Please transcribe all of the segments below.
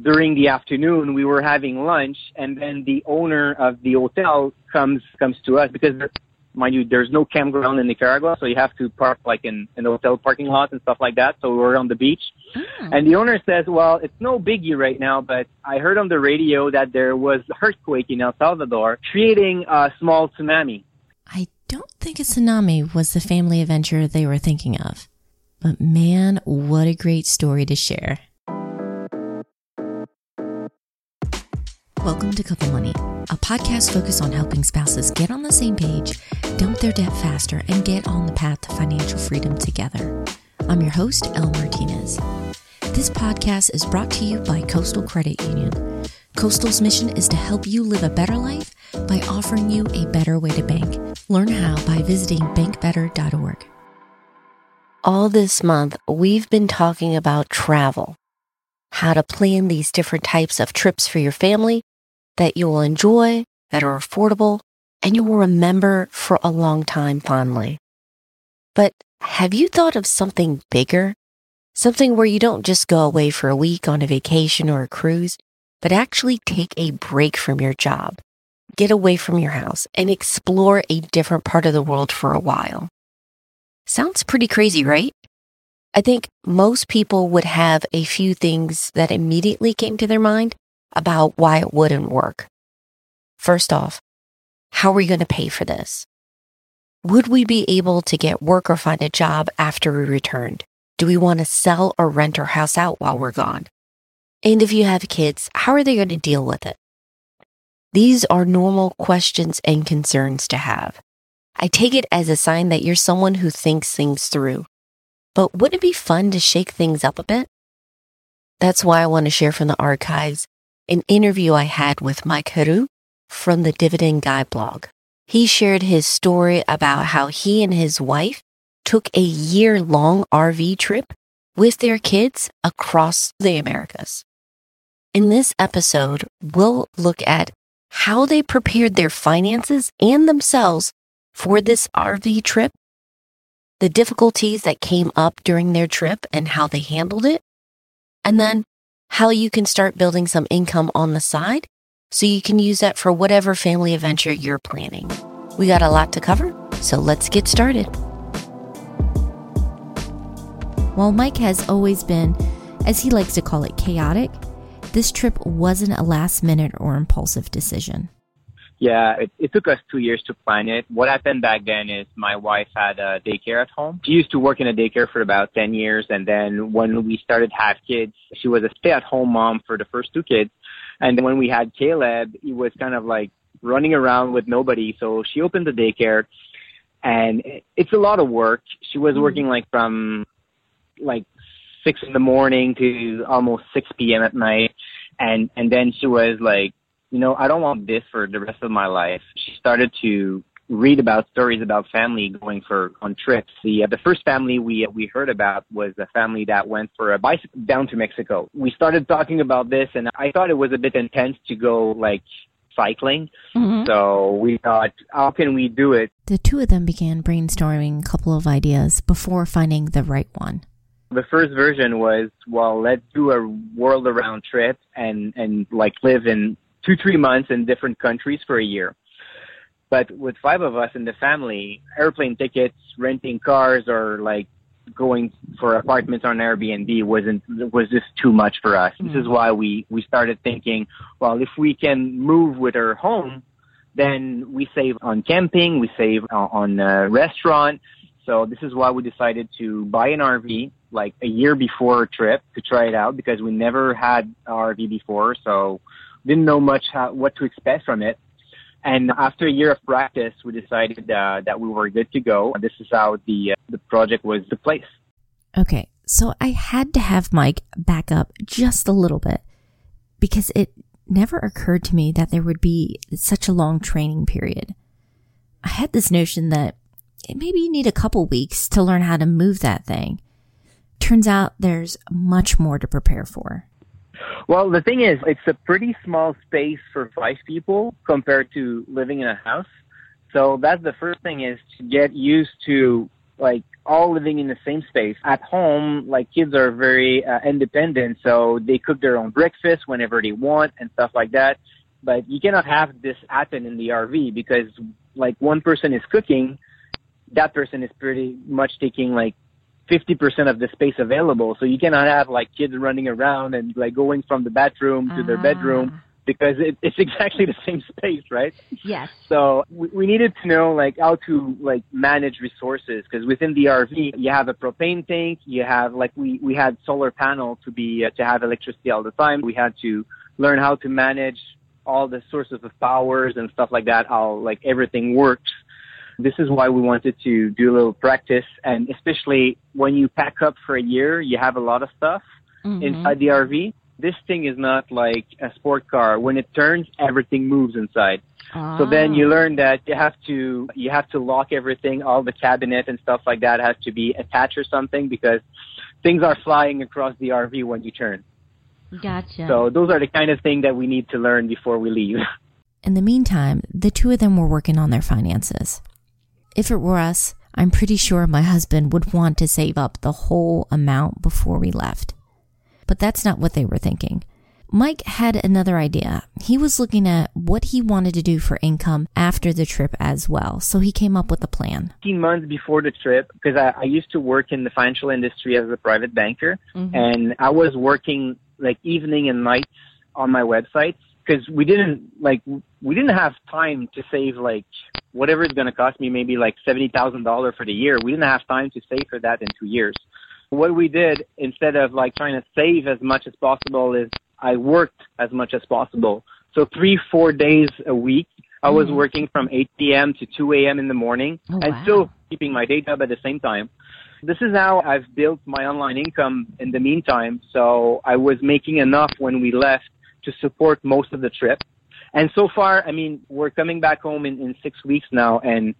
during the afternoon we were having lunch and then the owner of the hotel comes comes to us because mind you there's no campground in Nicaragua so you have to park like in an hotel parking lot and stuff like that so we were on the beach Oh. and the owner says well it's no biggie right now but I heard on the radio that there was earthquake in El Salvador creating a small tsunami I don't think a tsunami was the family adventure they were thinking of. But man, what a great story to share. Welcome to Couple Money, a podcast focused on helping spouses get on the same page, dump their debt faster, and get on the path to financial freedom together. I'm your host, Elle Martinez. This podcast is brought to you by Coastal Credit Union. Coastal's mission is to help you live a better life by offering you a better way to bank. Learn how by visiting bankbetter.org. All this month, we've been talking about travel, how to plan these different types of trips for your family that you will enjoy, that are affordable, and you will remember for a long time fondly. But have you thought of something bigger? Something where you don't just go away for a week on a vacation or a cruise, but actually take a break from your job, get away from your house, and explore a different part of the world for a while. Sounds pretty crazy, right? I think most people would have a few things that immediately came to their mind about why it wouldn't work. First off, how are we going to pay for this? Would we be able to get work or find a job after we returned? Do we want to sell or rent our house out while we're gone? And if you have kids, how are they going to deal with it? These are normal questions and concerns to have. I take it as a sign that you're someone who thinks things through. But wouldn't it be fun to shake things up a bit? That's why I want to share from the archives an interview I had with Mike Heroux from the Dividend Guy blog. He shared his story about how he and his wife took a year long RV trip with their kids across the Americas. In this episode, we'll look at how they prepared their finances and themselves for this RV trip, the difficulties that came up during their trip and how they handled it, and then how you can start building some income on the side so you can use that for whatever family adventure you're planning. We got a lot to cover, so let's get started. While Mike has always been, as he likes to call it, chaotic, this trip wasn't a last minute or impulsive decision. Yeah, it, it took us two years to plan it. What happened back then is my wife had a daycare at home. She used to work in a daycare for about 10 years. And then when we started to have kids, she was a stay at home mom for the first two kids. And then when we had Caleb, he was kind of like running around with nobody. So she opened the daycare and it's a lot of work. She was mm-hmm. working like from like six in the morning to almost 6 p.m. at night. And, and then she was like, you know, I don't want this for the rest of my life. She started to read about stories about family going for on trips. The uh, the first family we we heard about was a family that went for a bicycle down to Mexico. We started talking about this, and I thought it was a bit intense to go like cycling. So we thought, how can we do it? The two of them began brainstorming a couple of ideas before finding the right one. The first version was, well, let's do a world around trip and and like live in two three months in different countries for a year. But with five of us in the family, airplane tickets, renting cars, or like going for apartments on Airbnb wasn't was just too much for us. This is why we we started thinking, well, if we can move with our home, then we save on camping, we save on, on uh, restaurant. So this is why we decided to buy an RV like a year before our trip to try it out because we never had an RV before, so didn't know much how, what to expect from it. And after a year of practice, we decided uh, that we were good to go. This is how the uh, the project was the place. Okay, so I had to have Mike back up just a little bit because it never occurred to me that there would be such a long training period. I had this notion that maybe you need a couple weeks to learn how to move that thing. Turns out there's much more to prepare for. Well, the thing is, it's a pretty small space for five people compared to living in a house. So that's the first thing is to get used to like all living in the same space. At home, like kids are very uh, independent, so they cook their own breakfast whenever they want and stuff like that. But you cannot have this happen in the RV because like one person is cooking, that person is pretty much taking like 50% of the space available. So you cannot have like kids running around and like going from the bathroom to their bedroom Ah. because it, it's exactly the same space, right? Yes. So we, we needed to know like how to like manage resources because within the RV you have a propane tank, you have like we we had solar panel to be uh, to have electricity all the time. We had to learn how to manage all the sources of powers and stuff like that. How like everything works. This is why we wanted to do a little practice, and especially when you pack up for a year, you have a lot of stuff Mhm. inside the RV. This thing is not like a sport car. When it turns, everything moves inside. So then you Ah. learn that you have to you have to lock everything, all the cabinet and stuff like that has to be attached or something because things are flying across the RV when you turn. Gotcha. So those are the kind of thing that we need to learn before we leave. In the meantime, the two of them were working on their finances. If it were us, I'm pretty sure my husband would want to save up the whole amount before we left. But that's not what they were thinking. Mike had another idea. He was looking at what he wanted to do for income after the trip as well. So he came up with a plan. 15 months before the trip, because I, I used to work in the financial industry as a private banker, mm-hmm. and I was working like evening and nights on my websites because we didn't like we didn't have time to save like whatever it's going to cost me maybe like seventy thousand dollars for the year. We didn't have time to save for that in two years. What we did instead of like trying to save as much as possible is I worked as much as possible. So three four days a week. I was Mhm. working from 8 p.m. to 2 a.m. in the morning Oh, and wow. still keeping my day job at the same time. This is how I've built my online income in the meantime. So I was making enough when we left to support most of the trip. And so far, I mean, we're coming back home in, in six weeks now and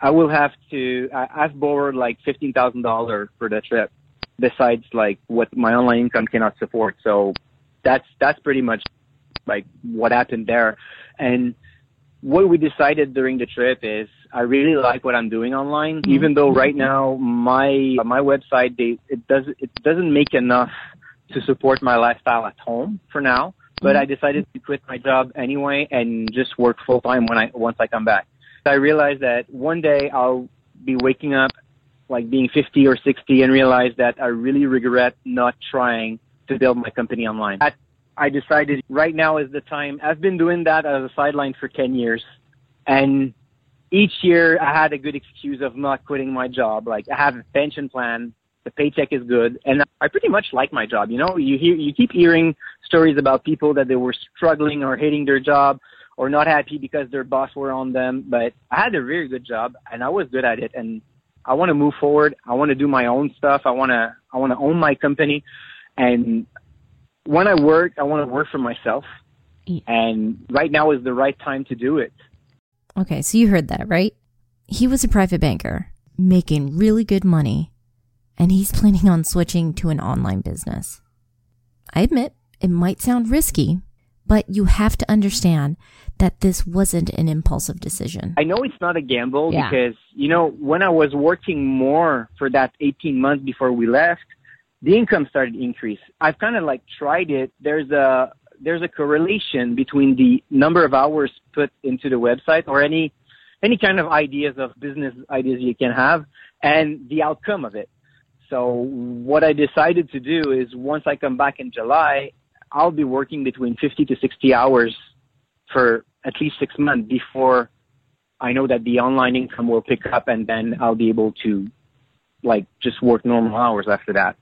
I will have to, I, I've borrowed like $15,000 for the trip besides like what my online income cannot support. So that's, that's pretty much like what happened there. And what we decided during the trip is I really like what I'm doing online, Mhm. even though right now my my website they it does it doesn't make enough to support my lifestyle at home for now. But Mhm. I decided to quit my job anyway and just work full time when I once I come back. I realized that one day I'll be waking up like being 50 or 60 and realize that I really regret not trying to build my company online. At I decided right now is the time. I've been doing that as a sideline for 10 years. And each year I had a good excuse of not quitting my job. Like I have a pension plan. The paycheck is good. And I pretty much like my job. You know, you hear, you keep hearing stories about people that they were struggling or hating their job or not happy because their boss were on them. But I had a very good job and I was good at it. And I want to move forward. I want to do my own stuff. I want to, I want to own my company. And when I work, I want to work for myself. Yeah. And right now is the right time to do it. Okay, so you heard that, right? He was a private banker, making really good money, and he's planning on switching to an online business. I admit it might sound risky, but you have to understand that this wasn't an impulsive decision. I know it's not a gamble Yeah. because, you know, when I was working more for that 18 months before we left, the income started to increase. I've kind of like tried it. There's a, there's a correlation between the number of hours put into the website or any, any kind of ideas of business ideas you can have and the outcome of it. So what I decided to do is once I come back in July, I'll be working between 50 to 60 hours for at least six months before I know that the online income will pick up and then I'll be able to like just work normal hours after that.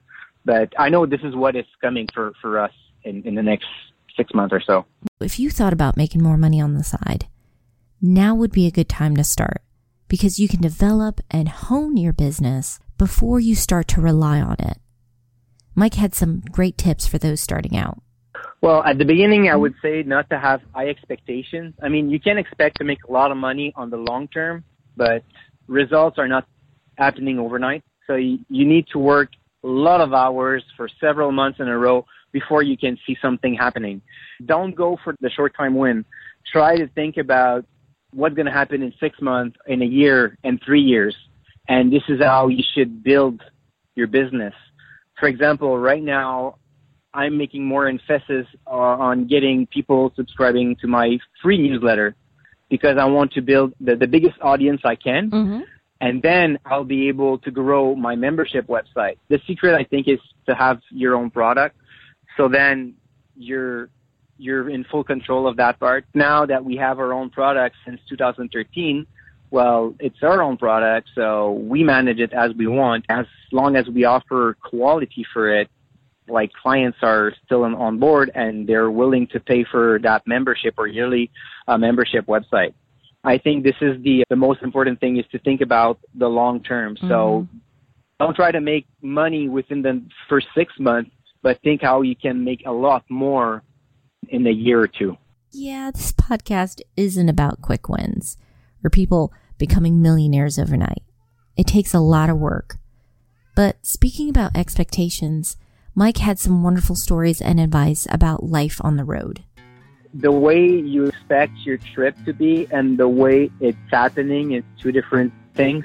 But I know this is what is coming for, for us in, in the next six months or so. If you thought about making more money on the side, now would be a good time to start because you can develop and hone your business before you start to rely on it. Mike had some great tips for those starting out. Well, at the beginning, I mm-hmm. would say not to have high expectations. I mean, you can expect to make a lot of money on the long term, but results are not happening overnight. So you, you need to work a lot of hours for several months in a row before you can see something happening. Don't go for the short time win. Try to think about what's going to happen in six months, in a year, and three years. and this is how you should build your business. For example, right now, I'm making more emphasis uh, on getting people subscribing to my free newsletter because I want to build the, the biggest audience I can. Mm-hmm. And then I'll be able to grow my membership website. The secret, I think, is to have your own product. So then you're, you're in full control of that part. Now that we have our own product since 2013, well, it's our own product, so we manage it as we want. As long as we offer quality for it, like clients are still on, on board and they're willing to pay for that membership or yearly uh, membership website. I think this is the the most important thing is to think about the long term. So Mm-hmm. don't try to make money within the first six months, but think how you can make a lot more in a year or two. Yeah, this podcast isn't about quick wins or people becoming millionaires overnight. It takes a lot of work. But speaking about expectations, Mike had some wonderful stories and advice about life on the road. the way you expect your trip to be and the way it's happening is two different things.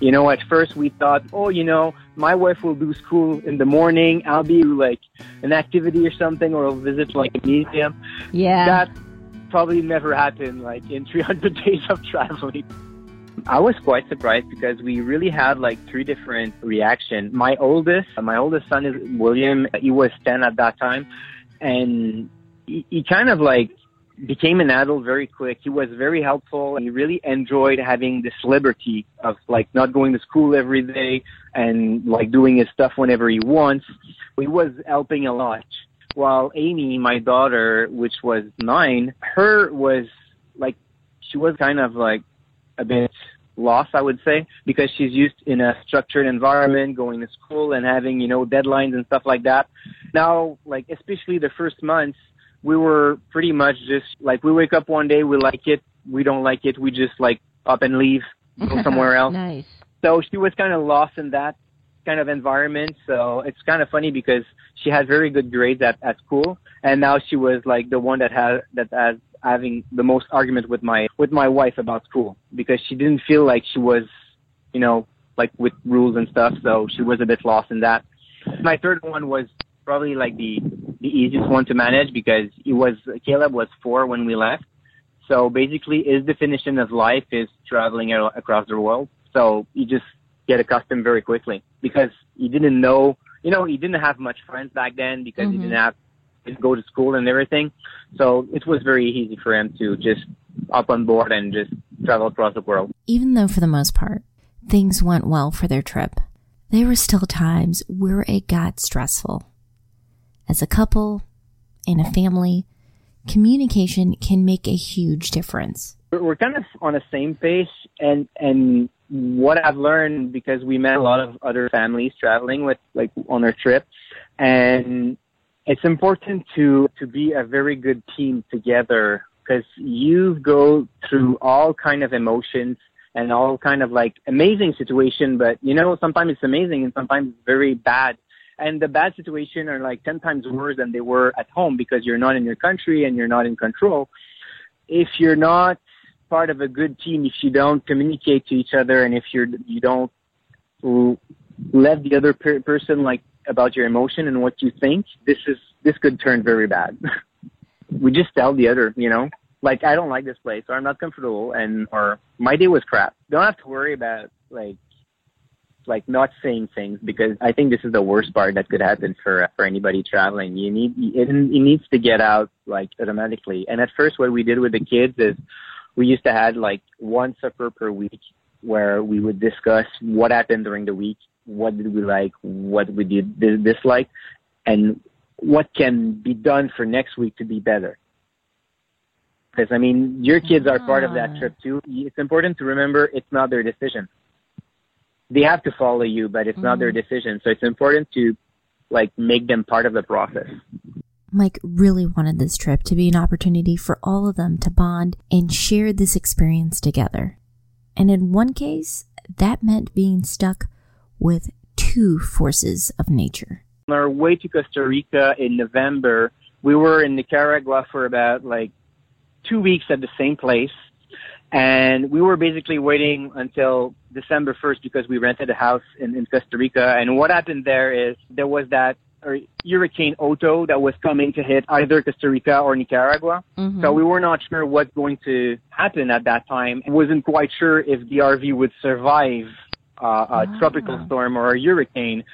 You know, at first we thought, oh, you know, my wife will do school in the morning. I'll be like an activity or something, or I'll visit like a museum. Yeah. That probably never happened like in 300 days of traveling. I was quite surprised because we really had like three different reactions. My oldest, my oldest son is William. He was 10 at that time and he, he kind of like became an adult very quick. He was very helpful. He really enjoyed having this liberty of like not going to school every day and like doing his stuff whenever he wants. He was helping a lot. While Amy, my daughter, which was nine, her was like, she was kind of like a bit lost, I would say, because she's used in a structured environment, going to school and having, you know, deadlines and stuff like that. Now, like, especially the first months, we were pretty much just like, we wake up one day, we like it, we don't like it, we just like up and leave, go somewhere else. nice. So she was kind of lost in that kind of environment. So it's kind of funny because she had very good grades at, at school and now she was like the one that had, that has having the most argument with my, with my wife about school because she didn't feel like she was, you know, like with rules and stuff. So she was a bit lost in that. My third one was probably like the, the easiest one to manage because he was, Caleb was four when we left. So basically his definition of life is traveling across the world. So you just get accustomed very quickly because he didn't know, you know, he didn't have much friends back then because he Mhm. didn't have go to school and everything. So it was very easy for him to just up on board and just travel across the world. Even though, for the most part, things went well for their trip, there were still times where it got stressful. As a couple, in a family, communication can make a huge difference. we're kind of on the same pace and and what I've learned because we met a lot of other families traveling with like on our trip and it's important to to be a very good team together because you go through all kind of emotions and all kind of like amazing situation but you know sometimes it's amazing and sometimes it's very bad. And the bad situation are like 10 times worse than they were at home because you're not in your country and you're not in control. If you're not part of a good team, if you don't communicate to each other and if you're you don't let the other per- person like about your emotion and what you think, this is this could turn very bad. we just tell the other, you know, like I don't like this place or I'm not comfortable and or my day was crap. Don't have to worry about like like not saying things because I think this is the worst part that could happen for for anybody traveling. You need it, it needs to get out like automatically. And at first, what we did with the kids is we used to have like one supper per week where we would discuss what happened during the week, what did we like, what we did dis- dislike, and what can be done for next week to be better. Because I mean, your kids are part of that Ah. trip too. It's important to remember it's not their decision. They have to follow you, but it's not their decision. So it's important to like make them part of the process. Mike really wanted this trip to be an opportunity for all of them to bond and share this experience together. And in one case, that meant being stuck with two forces of nature. on our way to Costa Rica in November, we were in Nicaragua for about like two weeks at the same place. And we were basically waiting until December 1st because we rented a house in, in Costa Rica. And what happened there is there was that or Hurricane Otto that was coming to hit either Costa Rica or Nicaragua. Mm-hmm. So we were not sure what's going to happen at that time. wasn't quite sure if the RV would survive uh, a ah. tropical storm or a hurricane.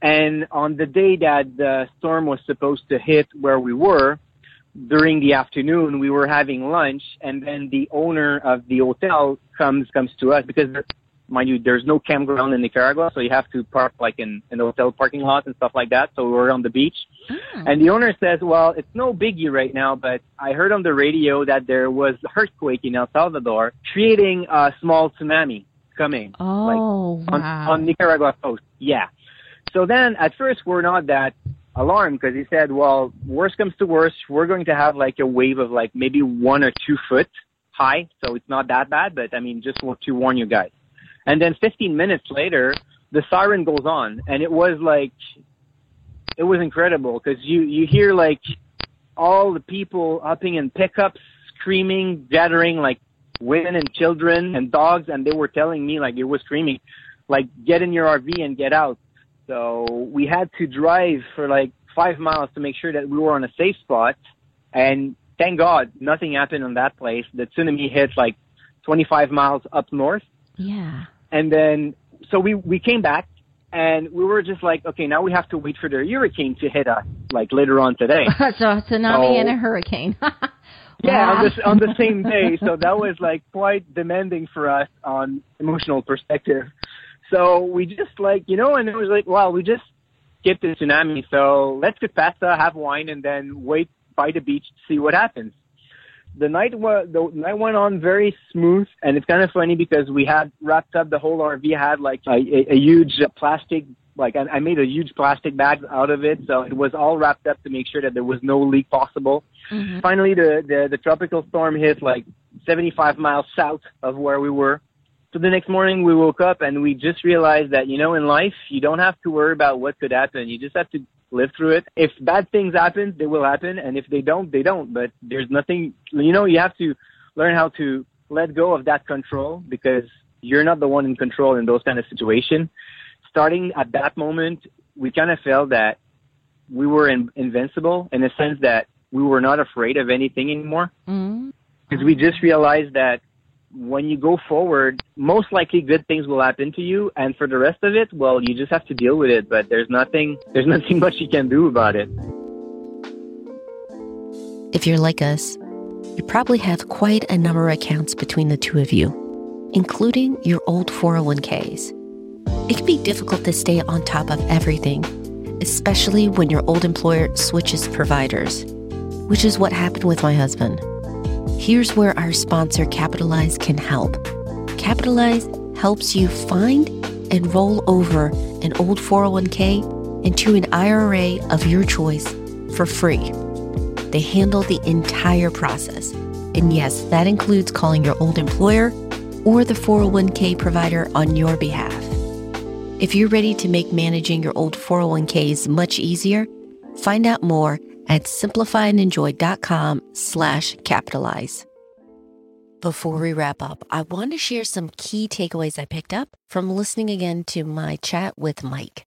And on the day that the storm was supposed to hit where we were, during the afternoon, we were having lunch, and then the owner of the hotel comes comes to us because mind you, there's no campground in Nicaragua, so you have to park like in an hotel parking lot and stuff like that. So we were on the beach. Mm. And the owner says, well, it's no biggie right now, but I heard on the radio that there was earthquake in El Salvador creating a small tsunami coming. Oh, like, on, wow. on Nicaragua coast. Yeah. So then at first we're not that alarmed because he said, well, worst comes to worst, we're going to have like a wave of like maybe one or two foot high. So it's not that bad, but I mean, just to warn you guys. And then 15 minutes later, the siren goes on, and it was like, it was incredible because you you hear like all the people upping in pickups, screaming, gathering like women and children and dogs, and they were telling me like it was screaming, like get in your RV and get out. So we had to drive for like five miles to make sure that we were on a safe spot, and thank God nothing happened on that place. The tsunami hit like 25 miles up north. Yeah. And then, so we, we came back and we were just like, okay, now we have to wait for the hurricane to hit us, like later on today. so a tsunami so, and a hurricane. yeah, on the, on the same day. So that was like quite demanding for us on emotional perspective. So we just like, you know, and it was like, well, we just get the tsunami. So let's get pasta, have wine, and then wait by the beach to see what happens the night was the night went on very smooth, and it's kind of funny because we had wrapped up the whole RV had like a, a, a huge plastic like I, I made a huge plastic bag out of it, so it was all wrapped up to make sure that there was no leak possible. Mm-hmm. Finally, the, the the tropical storm hit like 75 miles south of where we were. So the next morning we woke up and we just realized that you know in life you don't have to worry about what could happen. You just have to live through it. If bad things happen, they will happen, and if they don't, they don't. But there's nothing, you know, you have to learn how to let go of that control because you're not the one in control in those kind of situations. Starting at that moment, we kind of felt that we were in, invincible in the sense that we were not afraid of anything anymore. Because mm-hmm. we just realized that when you go forward, most likely good things will happen to you, and for the rest of it, well, you just have to deal with it. But there's nothing, there's nothing much you can do about it. If you're like us, you probably have quite a number of accounts between the two of you, including your old 401ks. It can be difficult to stay on top of everything, especially when your old employer switches providers, which is what happened with my husband. Here's where our sponsor Capitalize can help. Capitalize helps you find and roll over an old 401k into an IRA of your choice for free. They handle the entire process. And yes, that includes calling your old employer or the 401k provider on your behalf. If you're ready to make managing your old 401ks much easier, find out more at simplifyandenjoy.com slash capitalize. Before we wrap up, I want to share some key takeaways I picked up from listening again to my chat with Mike.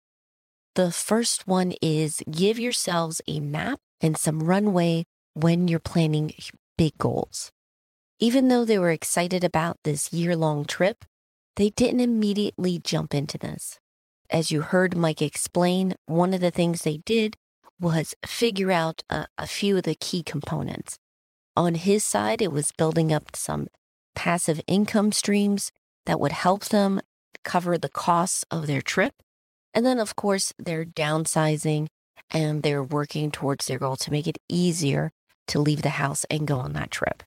The first one is give yourselves a map and some runway when you're planning big goals. Even though they were excited about this year long trip, they didn't immediately jump into this. As you heard Mike explain, one of the things they did was figure out a, a few of the key components. On his side, it was building up some passive income streams that would help them cover the costs of their trip. And then, of course, they're downsizing and they're working towards their goal to make it easier to leave the house and go on that trip,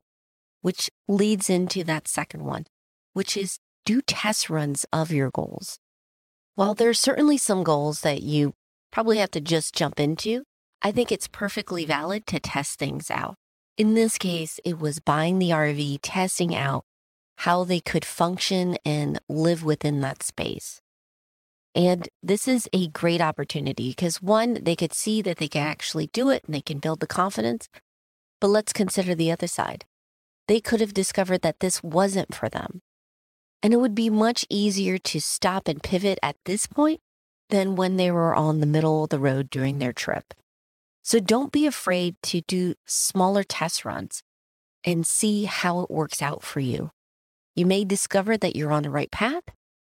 which leads into that second one, which is do test runs of your goals. While there are certainly some goals that you probably have to just jump into, I think it's perfectly valid to test things out. In this case, it was buying the RV, testing out how they could function and live within that space. And this is a great opportunity because one, they could see that they can actually do it and they can build the confidence. But let's consider the other side. they could have discovered that this wasn't for them. And it would be much easier to stop and pivot at this point than when they were on the middle of the road during their trip. So don't be afraid to do smaller test runs and see how it works out for you. You may discover that you're on the right path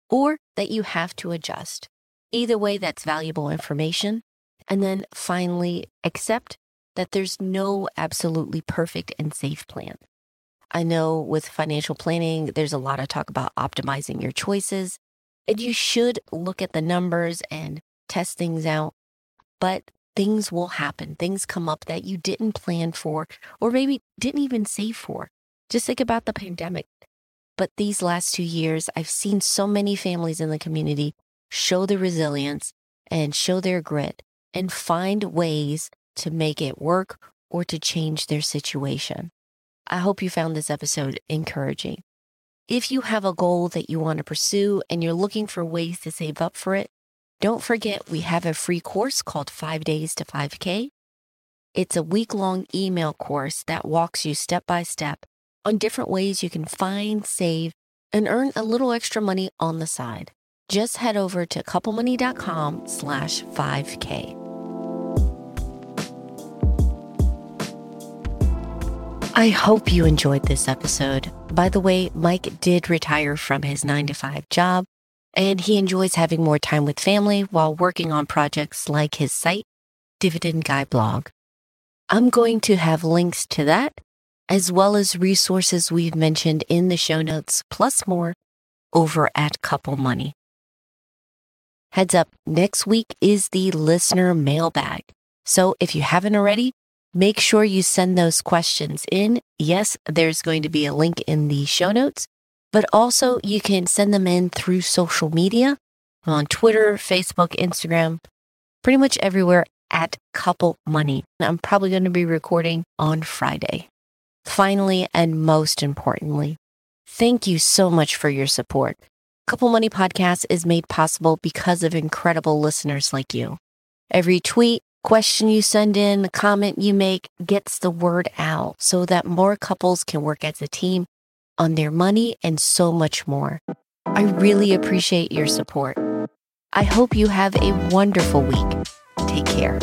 or that you have to adjust. Either way, that's valuable information. And then finally, accept that there's no absolutely perfect and safe plan. I know with financial planning, there's a lot of talk about optimizing your choices, and you should look at the numbers and test things out. But things will happen. Things come up that you didn't plan for, or maybe didn't even save for. Just think about the pandemic. But these last two years, I've seen so many families in the community show their resilience and show their grit and find ways to make it work or to change their situation. I hope you found this episode encouraging. If you have a goal that you want to pursue and you're looking for ways to save up for it, don't forget we have a free course called 5 Days to 5K. It's a week long email course that walks you step by step on different ways you can find, save, and earn a little extra money on the side. Just head over to couplemoney.com slash 5K. I hope you enjoyed this episode. By the way, Mike did retire from his nine to five job, and he enjoys having more time with family while working on projects like his site, Dividend Guy blog. I'm going to have links to that, as well as resources we've mentioned in the show notes, plus more over at Couple Money. Heads up, next week is the listener mailbag. So if you haven't already, Make sure you send those questions in. Yes, there's going to be a link in the show notes, but also you can send them in through social media on Twitter, Facebook, Instagram, pretty much everywhere at Couple Money. I'm probably going to be recording on Friday. Finally, and most importantly, thank you so much for your support. Couple Money Podcast is made possible because of incredible listeners like you. Every tweet, question you send in, the comment you make gets the word out so that more couples can work as a team on their money and so much more. I really appreciate your support. I hope you have a wonderful week. Take care.